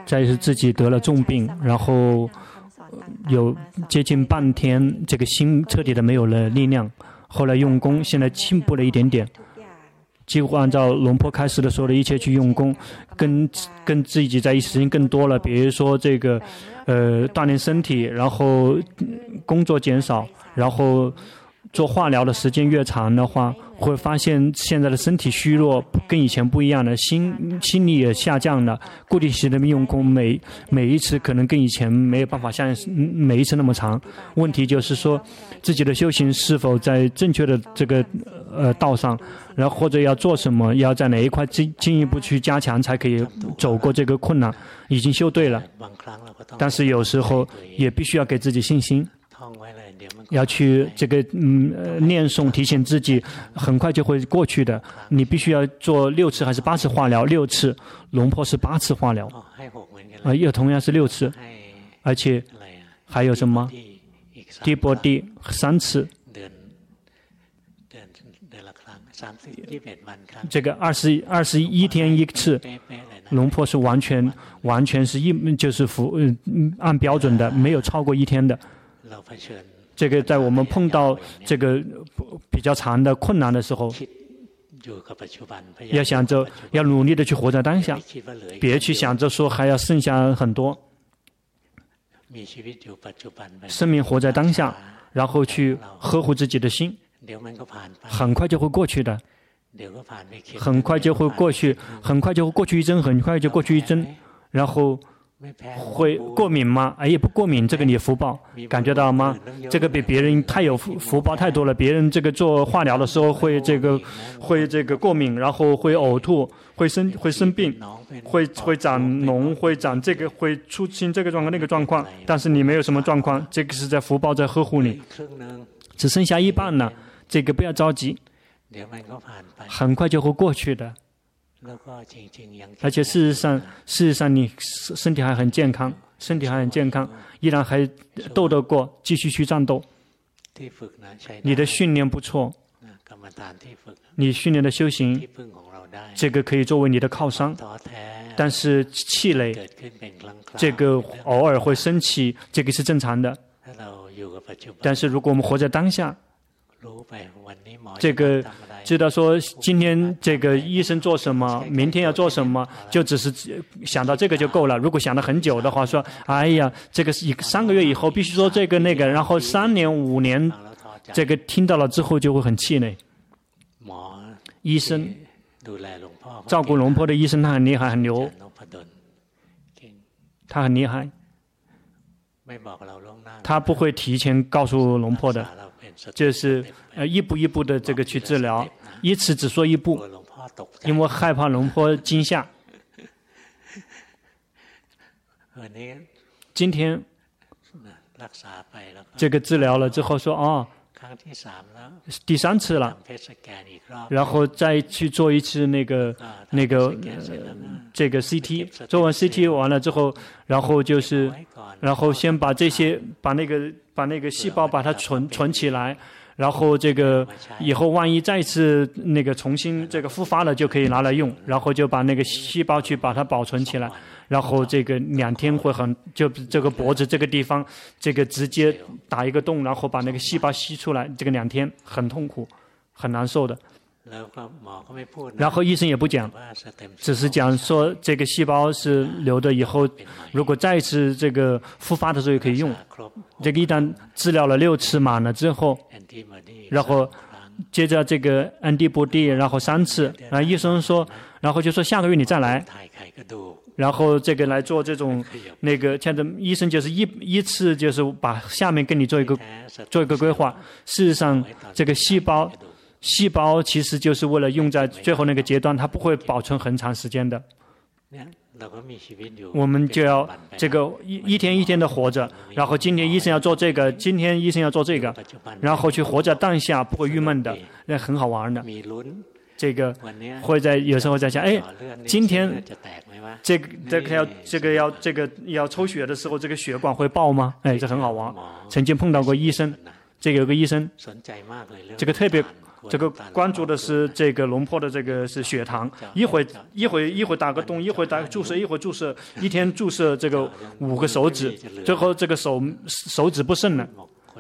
再是自己得了重病，然后有接近半天，这个心彻底的没有了力量。后来用功，现在进步了一点点，几乎按照龙坡开始的说的一切去用功，跟跟自己在一起时间更多了。比如说这个。呃，锻炼身体，然后工作减少，然后做化疗的时间越长的话，会发现现在的身体虚弱，跟以前不一样了，心心力也下降了。固定型的用功，每每一次可能跟以前没有办法像每一次那么长。问题就是说，自己的修行是否在正确的这个呃道上，然后或者要做什么，要在哪一块进进一步去加强，才可以走过这个困难。已经修对了。但是有时候也必须要给自己信心，要去这个嗯念诵提醒自己，很快就会过去的。你必须要做六次还是八次化疗？六次，龙婆是八次化疗，啊，又同样是六次，而且还有什么？第波第三次，这个二十二十一天一次。龙坡是完全完全是一就是符嗯按标准的，没有超过一天的。这个在我们碰到这个比较长的困难的时候，要想着要努力的去活在当下，别去想着说还要剩下很多。生命活在当下，然后去呵护自己的心，很快就会过去的，很快就会过去，很快就会过去一针，很快就过去一针，然后。会过敏吗？哎，也不过敏，这个你福报感觉到吗？这个比别人太有福福报太多了。别人这个做化疗的时候会这个会这个过敏，然后会呕吐，会生会生病，会会长脓，会长这个会出现这个状况那个状况。但是你没有什么状况，这个是在福报在呵护你，只剩下一半了。这个不要着急，很快就会过去的。而且事实上，事实上你身体还很健康，身体还很健康，依然还斗得过，继续去战斗。你的训练不错，你训练的修行，这个可以作为你的靠山。但是气馁，这个偶尔会生气，这个是正常的。但是如果我们活在当下，这个。知道说今天这个医生做什么，明天要做什么，就只是想到这个就够了。如果想了很久的话，说，哎呀，这个是一三个月以后必须说这个那个，然后三年五年，这个听到了之后就会很气馁。医生照顾龙婆的医生，他很厉害，很牛，他很厉害，他不会提前告诉龙婆的。就是呃一步一步的这个去治疗，一次只说一步，因为害怕龙婆惊吓。<laughs> 今天这个治疗了之后说哦，第三次了，然后再去做一次那个那个、呃、这个 CT，做完 CT 完了之后，然后就是然后先把这些把那个。把那个细胞把它存存起来，然后这个以后万一再次那个重新这个复发了，就可以拿来用。然后就把那个细胞去把它保存起来，然后这个两天会很就这个脖子这个地方这个直接打一个洞，然后把那个细胞吸出来，这个两天很痛苦，很难受的。然后医生也不讲，只是讲说这个细胞是留的，以后如果再次这个复发的时候也可以用。这个一旦治疗了六次满了之后，然后接着这个安迪布蒂，然后三次，然后医生说，然后就说下个月你再来，然后这个来做这种那个，现在医生就是一一次就是把下面跟你做一个做一个规划。事实上，这个细胞。细胞其实就是为了用在最后那个阶段，它不会保存很长时间的。我们就要这个一一天一天的活着，然后今天医生要做这个，今天医生要做这个，然后去活在当下，不会郁闷的，那很好玩的。这个会在有时候在想，哎，今天这个这个要这个要这个要抽血的时候，这个血管会爆吗？哎，这很好玩。曾经碰到过医生，这个有个医生，这个特别。这个关注的是这个龙婆的这个是血糖，一会一会一会打个洞，一会打注射，一会注射，一天注射这个五个手指，最后这个手手指不剩了，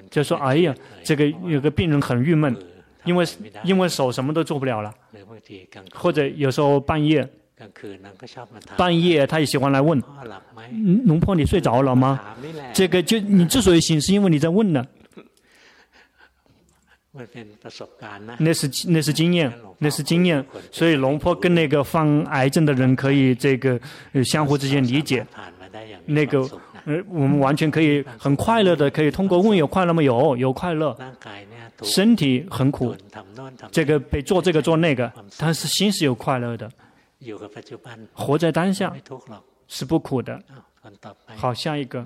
就说哎呀，这个有个病人很郁闷，因为因为手什么都做不了了，或者有时候半夜半夜他也喜欢来问，龙婆你睡着了吗？这个就你之所以醒，是因为你在问呢。那是那是经验，那是经验，所以龙坡跟那个患癌症的人可以这个相互之间理解。那个呃，我们完全可以很快乐的，可以通过问有快乐吗？有，有快乐。身体很苦，这个被做这个做那个，但是心是有快乐的。活在当下是不苦的。好，下一个。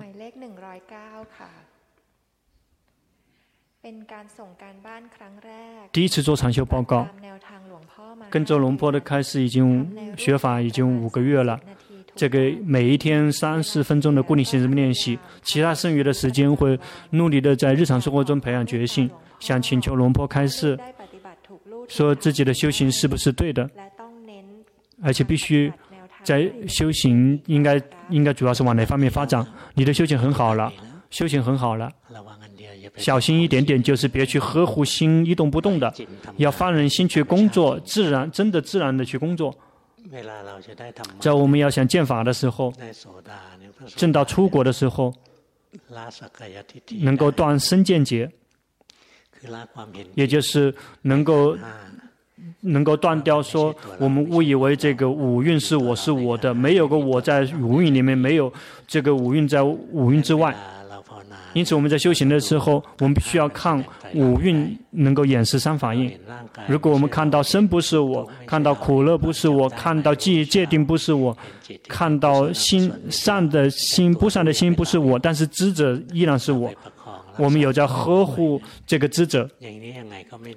第一次做长修报告，跟着龙坡的开始已经学法已经五个月了。这个每一天三十分钟的固定性练习，其他剩余的时间会努力的在日常生活中培养决心，想请求龙坡开示，说自己的修行是不是对的，而且必须在修行应该应该主要是往哪方面发展？你的修行很好了。修行很好了。小心一点点，就是别去呵护心一动不动的，要放任心去工作，自然真的自然的去工作。在我们要想见法的时候，正到出国的时候，能够断身见结，也就是能够能够断掉说我们误以为这个五蕴是我是我的，没有个我在五蕴里面，没有这个五蕴在五蕴之外。因此，我们在修行的时候，我们必须要看五蕴能够掩饰三法印。如果我们看到身不是我，看到苦乐不是我，看到界界定不是我，看到心善的心不善的心不是我，但是知者依然是我。我们有在呵护这个知者，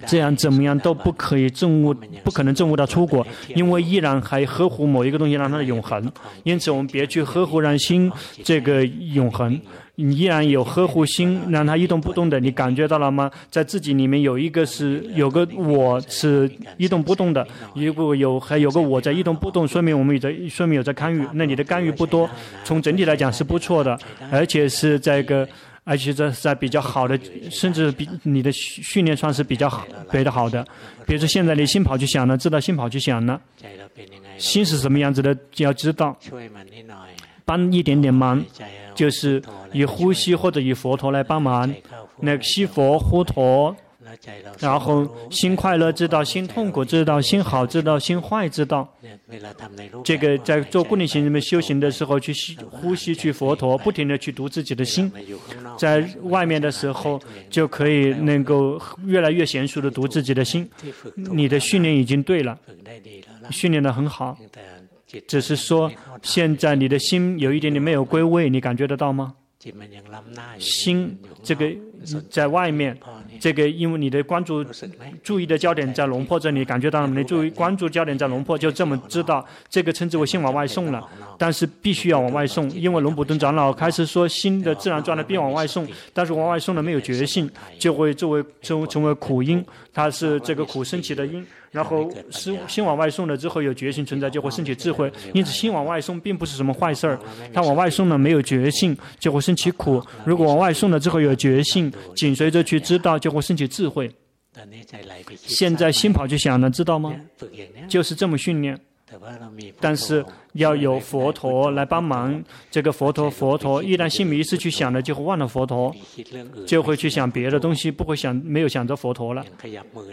这样怎么样都不可以证悟，不可能证悟到出国，因为依然还呵护某一个东西让它的永恒。因此，我们别去呵护让心这个永恒。你依然有呵护心，让它一动不动的，你感觉到了吗？在自己里面有一个是有个我是一动不动的，如果有还有个我在一动不动，说明我们有在说明有在干预。那你的干预不多，从整体来讲是不错的，而且是在一个。而且这是在比较好的，甚至比你的训练算是比较好，比较好的。比如说现在你心跑去想了，知道心跑去想了，心是什么样子的，就要知道，帮一点点忙，就是以呼吸或者以佛陀来帮忙，那个吸佛呼陀。然后心快乐知道，心痛苦知道，心好知道，心坏知道。这个在做固定型人们修行的时候，去吸呼吸去佛陀，不停地去读自己的心。在外面的时候，就可以能够越来越娴熟地读自己的心。你的训练已经对了，训练得很好。只是说，现在你的心有一点点没有归位，你感觉得到吗？心这个在外面。这个，因为你的关注、注意的焦点在龙婆这里，感觉到你的注意、关注焦点在龙婆，就这么知道，这个称之为心往外送了。但是必须要往外送，因为龙普顿长老开始说，心的自然状态必往外送，但是往外送的没有觉性，就会作为成成为苦因，它是这个苦升起的因。然后心心往外送了之后有觉性存在，就会升起智慧。因此心往外送并不是什么坏事儿，它往外送了没有觉性，就会升起苦。如果往外送了之后有觉性，紧随着去知道，就会升起智慧。现在心跑去想了，知道吗？就是这么训练。但是要有佛陀来帮忙，这个佛陀佛陀，一旦心迷失去想了，就会忘了佛陀，就会去想别的东西，不会想没有想着佛陀了。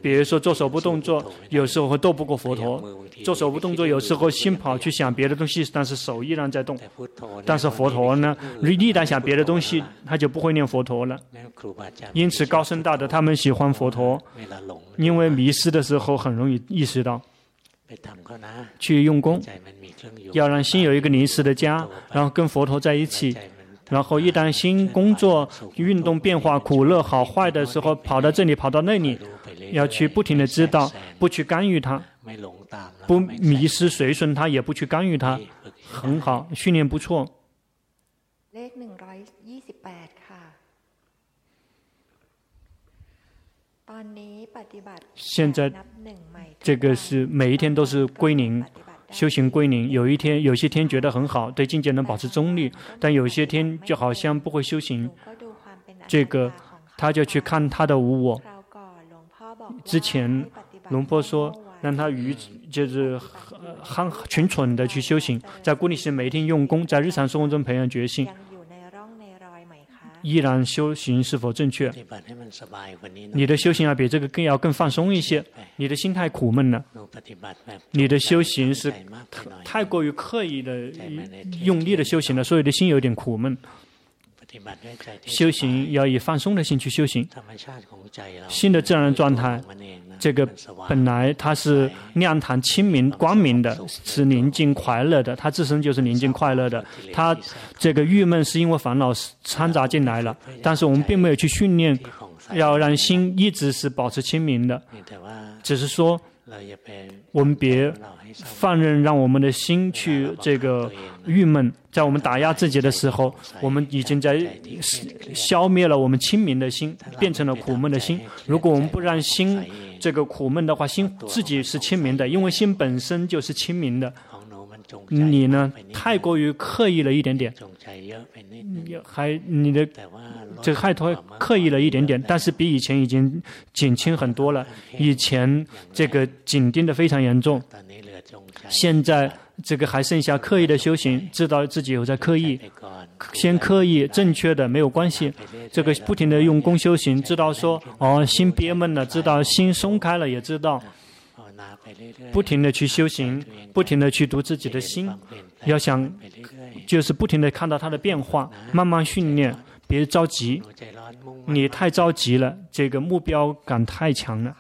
比如说做手部动作，有时候会斗不过佛陀；做手部动作，有时候心跑去想别的东西，但是手依然在动。但是佛陀呢，你一旦想别的东西，他就不会念佛陀了。因此高僧大德他们喜欢佛陀，因为迷失的时候很容易意识到。去用功，要让心有一个临时的家，然后跟佛陀在一起。然后一旦心工作、运动、变化、苦乐好坏的时候，跑到这里，跑到那里，要去不停的知道，不去干预它，不迷失随顺它，也不去干预它，很好，训练不错。现在。这个是每一天都是归零，修行归零。有一天，有些天觉得很好，对境界能保持中立；但有些天就好像不会修行。这个他就去看他的无我。之前龙婆说，让他愚就是憨蠢蠢的去修行，在固定时每一天用功，在日常生活中培养觉性。依然修行是否正确？你的修行要比这个更要更放松一些。你的心太苦闷了，你的修行是太过于刻意的用力的修行了，所以的心有点苦闷。修行要以放松的心去修行，心的自然状态。这个本来它是亮堂、清明、光明的，是宁静、快乐的。它自身就是宁静、快乐的。它这个郁闷是因为烦恼掺杂进来了，但是我们并没有去训练，要让心一直是保持清明的。只是说，我们别放任让我们的心去这个郁闷。在我们打压自己的时候，我们已经在消灭了我们清明的心，变成了苦闷的心。如果我们不让心这个苦闷的话，心自己是清明的，因为心本身就是清明的。你呢太过于刻意了一点点，还你的这个害太刻意了一点点，但是比以前已经减轻很多了。以前这个紧盯的非常严重，现在这个还剩下刻意的修行，知道自己有在刻意，先刻意正确的没有关系，这个不停的用功修行，知道说哦心憋闷了，知道心松开了，也知道。不停的去修行，不停的去读自己的心，要想就是不停的看到它的变化，慢慢训练，别着急，你太着急了，这个目标感太强了。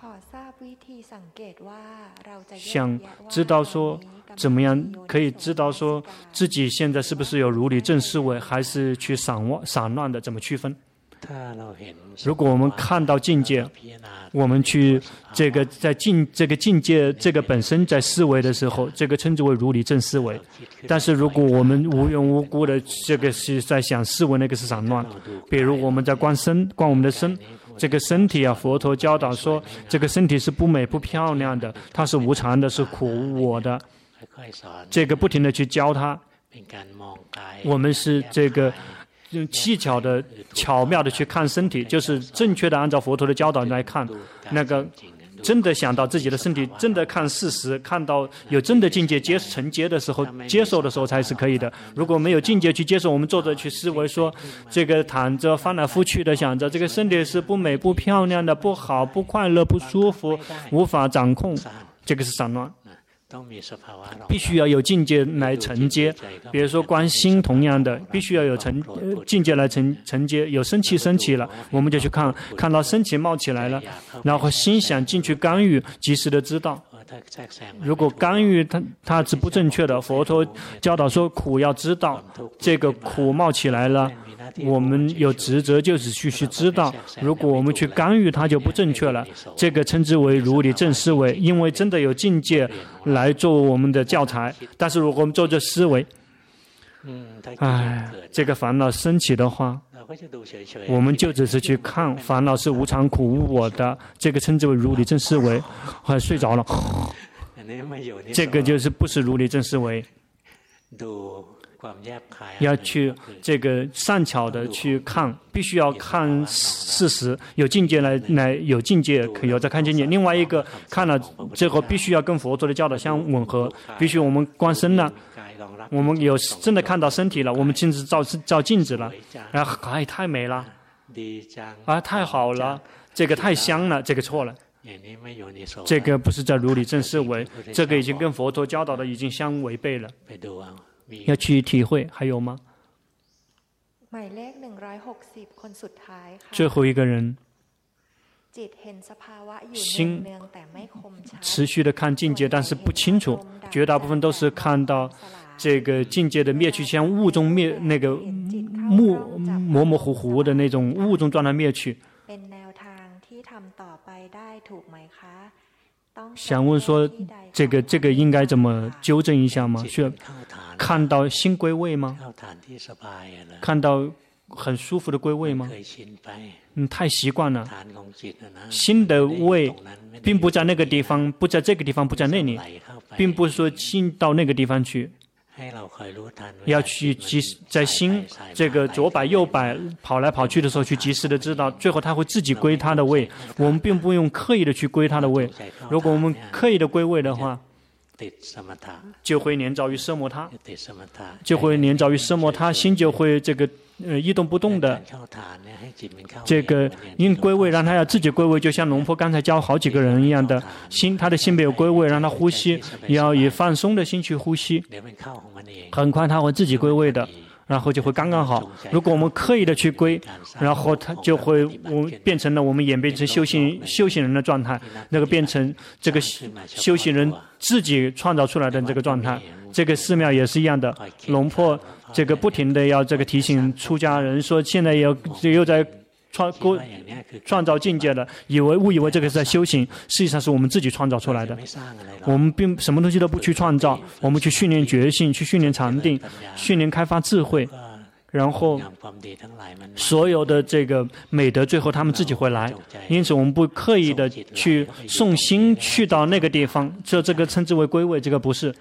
想知道说怎么样可以知道说自己现在是不是有如理正思维，还是去散乱散乱的，怎么区分？如果我们看到境界，我们去这个在境这个境界这个本身在思维的时候，这个称之为如理正思维。但是如果我们无缘无故的这个是在想思维，那个是散乱。比如我们在观身，观我们的身，这个身体啊，佛陀教导说，这个身体是不美不漂亮的，它是无常的，是苦我的。这个不停的去教他，我们是这个。用技巧的、巧妙的去看身体，就是正确的按照佛陀的教导来看。那个真的想到自己的身体，真的看事实，看到有真的境界接承接的时候，接受的时候才是可以的。如果没有境界去接受，我们坐着去思维说，这个躺着翻来覆去的想着这个身体是不美、不漂亮的、不好、不快乐、不舒服、无法掌控，这个是散乱。必须要有境界来承接，比如说观心同样的，必须要有承境界来承承接。有生气升起了，我们就去看，看到升起冒起来了，然后心想进去干预，及时的知道。如果干预它它是不正确的，佛陀教导说苦要知道，这个苦冒起来了。我们有职责，就是去去知道。如果我们去干预，它就不正确了。这个称之为如理正思维，因为真的有境界来做我们的教材。但是如果我们做这思维，唉，这个烦恼升起的话，我们就只是去看烦恼是无常、苦、无我的。这个称之为如理正思维。快睡着了，<laughs> 这个就是不是如理正思维。要去这个善巧的去看，必须要看事实，有境界来来有境界，可以有再看境界。另外一个看了最后必须要跟佛陀的教导相吻合，必须我们观身了，我们有真的看到身体了，我们镜子照照镜子了，然后哎太美了，啊太好了，这个太香了，这个错了，这个不是在如理正思维，这个已经跟佛陀教导的已经相违背了。要去体会，还有吗？最后一个人，心持续的看境界，但是不清楚。绝大部分都是看到这个境界的灭去，像雾中灭那个雾模模糊糊的那种雾中状态灭去。想问说，这个这个应该怎么纠正一下吗？需要。看到心归位吗？看到很舒服的归位吗？嗯，太习惯了。心的位并不在那个地方，不在这个地方，不在那里，并不是说心到那个地方去。要去及时在心这个左摆右摆跑来跑去的时候，去及时的知道，最后他会自己归他的位。我们并不用刻意的去归他的位。如果我们刻意的归位的话，就会连着于奢摩他，就会连着于奢摩他，心就会这个呃一动不动的。这个因归位，让他要自己归位，就像龙婆刚才教好几个人一样的心，他的心没有归位，让他呼吸，要以放松的心去呼吸，很快他会自己归位的。然后就会刚刚好。如果我们刻意的去归，然后它就会我变成了我们演变成修行修行人的状态，那个变成这个修行人自己创造出来的这个状态。这个寺庙也是一样的，龙魄这个不停的要这个提醒出家人说，现在要又在。创构创造境界的，以为误以为这个是在修行，实际上是我们自己创造出来的。我们并什么东西都不去创造，我们去训练觉性，去训练禅定，训练开发智慧，然后所有的这个美德，最后他们自己会来。因此，我们不刻意的去送心去到那个地方，这这个称之为归位，这个不是。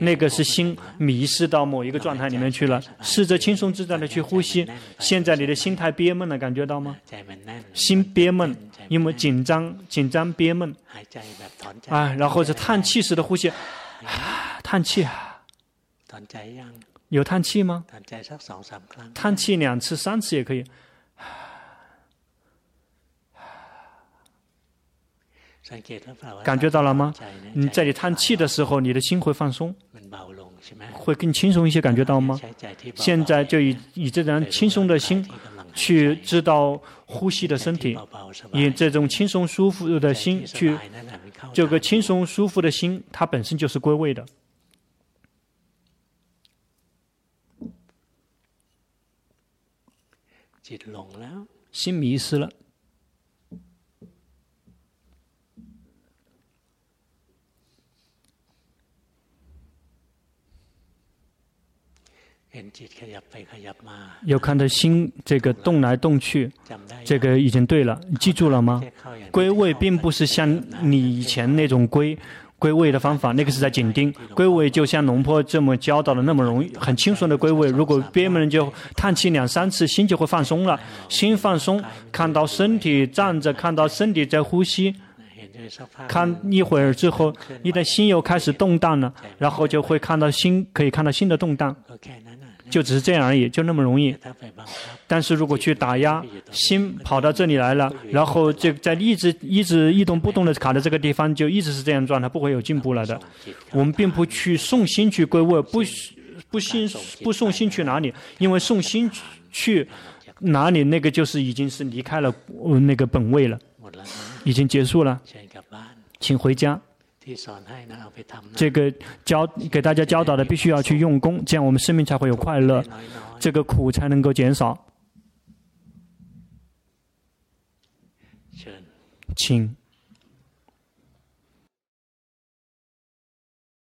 那个是心迷失到某一个状态里面去了。试着轻松自在的去呼吸。现在你的心态憋闷了，感觉到吗？心憋闷，因为紧张、紧张憋闷。啊，然后是叹气式的呼吸，啊，叹气。啊有叹气吗？叹气两次、三次也可以。感觉到了吗？你在你叹气的时候，你的心会放松，会更轻松一些。感觉到吗？现在就以以这种轻松的心去知道呼吸的身体，以这种轻松舒服的心去，这个轻松舒服的心，它本身就是归位的。心迷失了。有看到心这个动来动去，这个已经对了，你记住了吗？归位并不是像你以前那种归归位的方法，那个是在紧盯。归位就像龙坡这么教导的那么容易，很轻松的归位。如果别人就叹气两三次，心就会放松了。心放松，看到身体站着，看到身体在呼吸。看一会儿之后，你的心又开始动荡了，然后就会看到心，可以看到心的动荡。就只是这样而已，就那么容易。但是如果去打压，心跑到这里来了，然后就在一直一直一动不动的卡在这个地方，就一直是这样状态，不会有进步了的。我们并不去送心去归位，不不心不送心去哪里？因为送心去哪里，那个就是已经是离开了那个本位了，已经结束了，请回家。这个教给大家教导的，必须要去用功，这样我们生命才会有快乐，这个苦才能够减少。请。